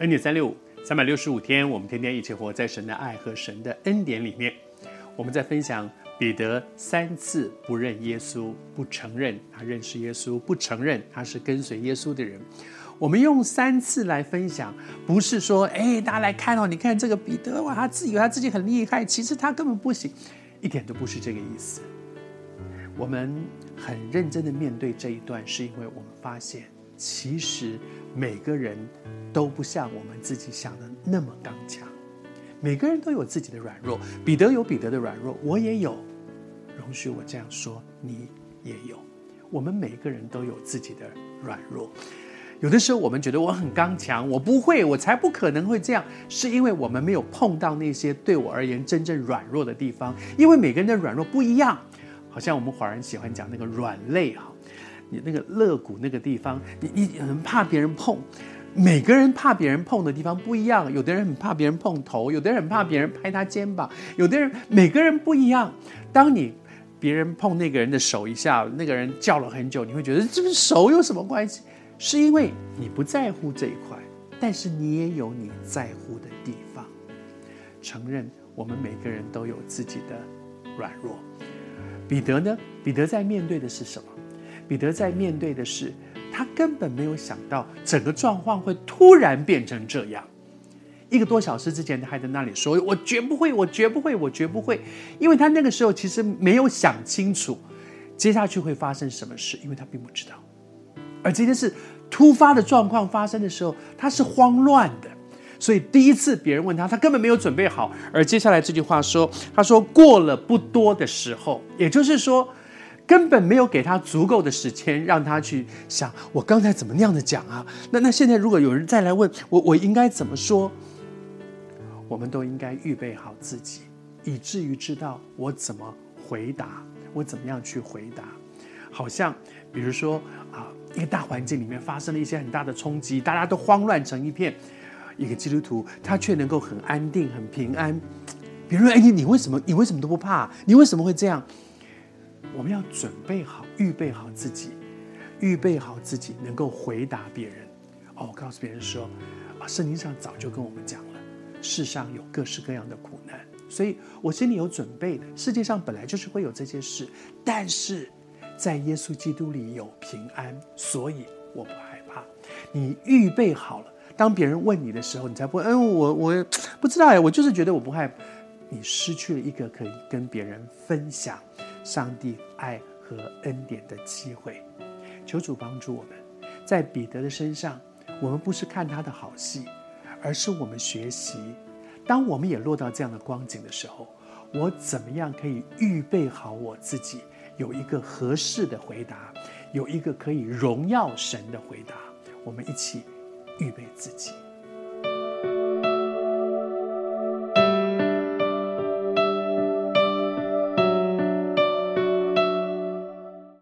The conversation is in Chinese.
恩典三六五，三百六十五天，我们天天一起活在神的爱和神的恩典里面。我们在分享彼得三次不认耶稣，不承认他认识耶稣，不承认他是跟随耶稣的人。我们用三次来分享，不是说，哎，大家来看哦，你看这个彼得哇，他自以为他自己很厉害，其实他根本不行，一点都不是这个意思。我们很认真的面对这一段，是因为我们发现，其实每个人都不像我们自己想的那么刚强。每个人都有自己的软弱，彼得有彼得的软弱，我也有。容许我这样说，你也有。我们每个人都有自己的软弱。有的时候我们觉得我很刚强，我不会，我才不可能会这样，是因为我们没有碰到那些对我而言真正软弱的地方。因为每个人的软弱不一样，好像我们华人喜欢讲那个软肋哈，你那个肋骨那个地方，你你很怕别人碰。每个人怕别人碰的地方不一样，有的人很怕别人碰头，有的人很怕别人拍他肩膀，有的人每个人不一样。当你别人碰那个人的手一下，那个人叫了很久，你会觉得这个手有什么关系？是因为你不在乎这一块，但是你也有你在乎的地方。承认我们每个人都有自己的软弱。彼得呢？彼得在面对的是什么？彼得在面对的是。他根本没有想到整个状况会突然变成这样。一个多小时之前，他还在那里说：“我绝不会，我绝不会，我绝不会。”因为他那个时候其实没有想清楚接下去会发生什么事，因为他并不知道。而这件事突发的状况发生的时候，他是慌乱的。所以第一次别人问他，他根本没有准备好。而接下来这句话说：“他说过了不多的时候，也就是说。”根本没有给他足够的时间，让他去想我刚才怎么那样的讲啊？那那现在如果有人再来问我，我应该怎么说？我们都应该预备好自己，以至于知道我怎么回答，我怎么样去回答。好像比如说啊，一个大环境里面发生了一些很大的冲击，大家都慌乱成一片，一个基督徒他却能够很安定、很平安。比如说，哎，你你为什么你为什么都不怕？你为什么会这样？我们要准备好，预备好自己，预备好自己能够回答别人。哦，我告诉别人说，啊，圣经上早就跟我们讲了，世上有各式各样的苦难，所以我心里有准备的。世界上本来就是会有这些事，但是在耶稣基督里有平安，所以我不害怕。你预备好了，当别人问你的时候，你才不会，嗯，我我不知道呀，我就是觉得我不害怕。你失去了一个可以跟别人分享。上帝爱和恩典的机会，求主帮助我们，在彼得的身上，我们不是看他的好戏，而是我们学习。当我们也落到这样的光景的时候，我怎么样可以预备好我自己，有一个合适的回答，有一个可以荣耀神的回答？我们一起预备自己。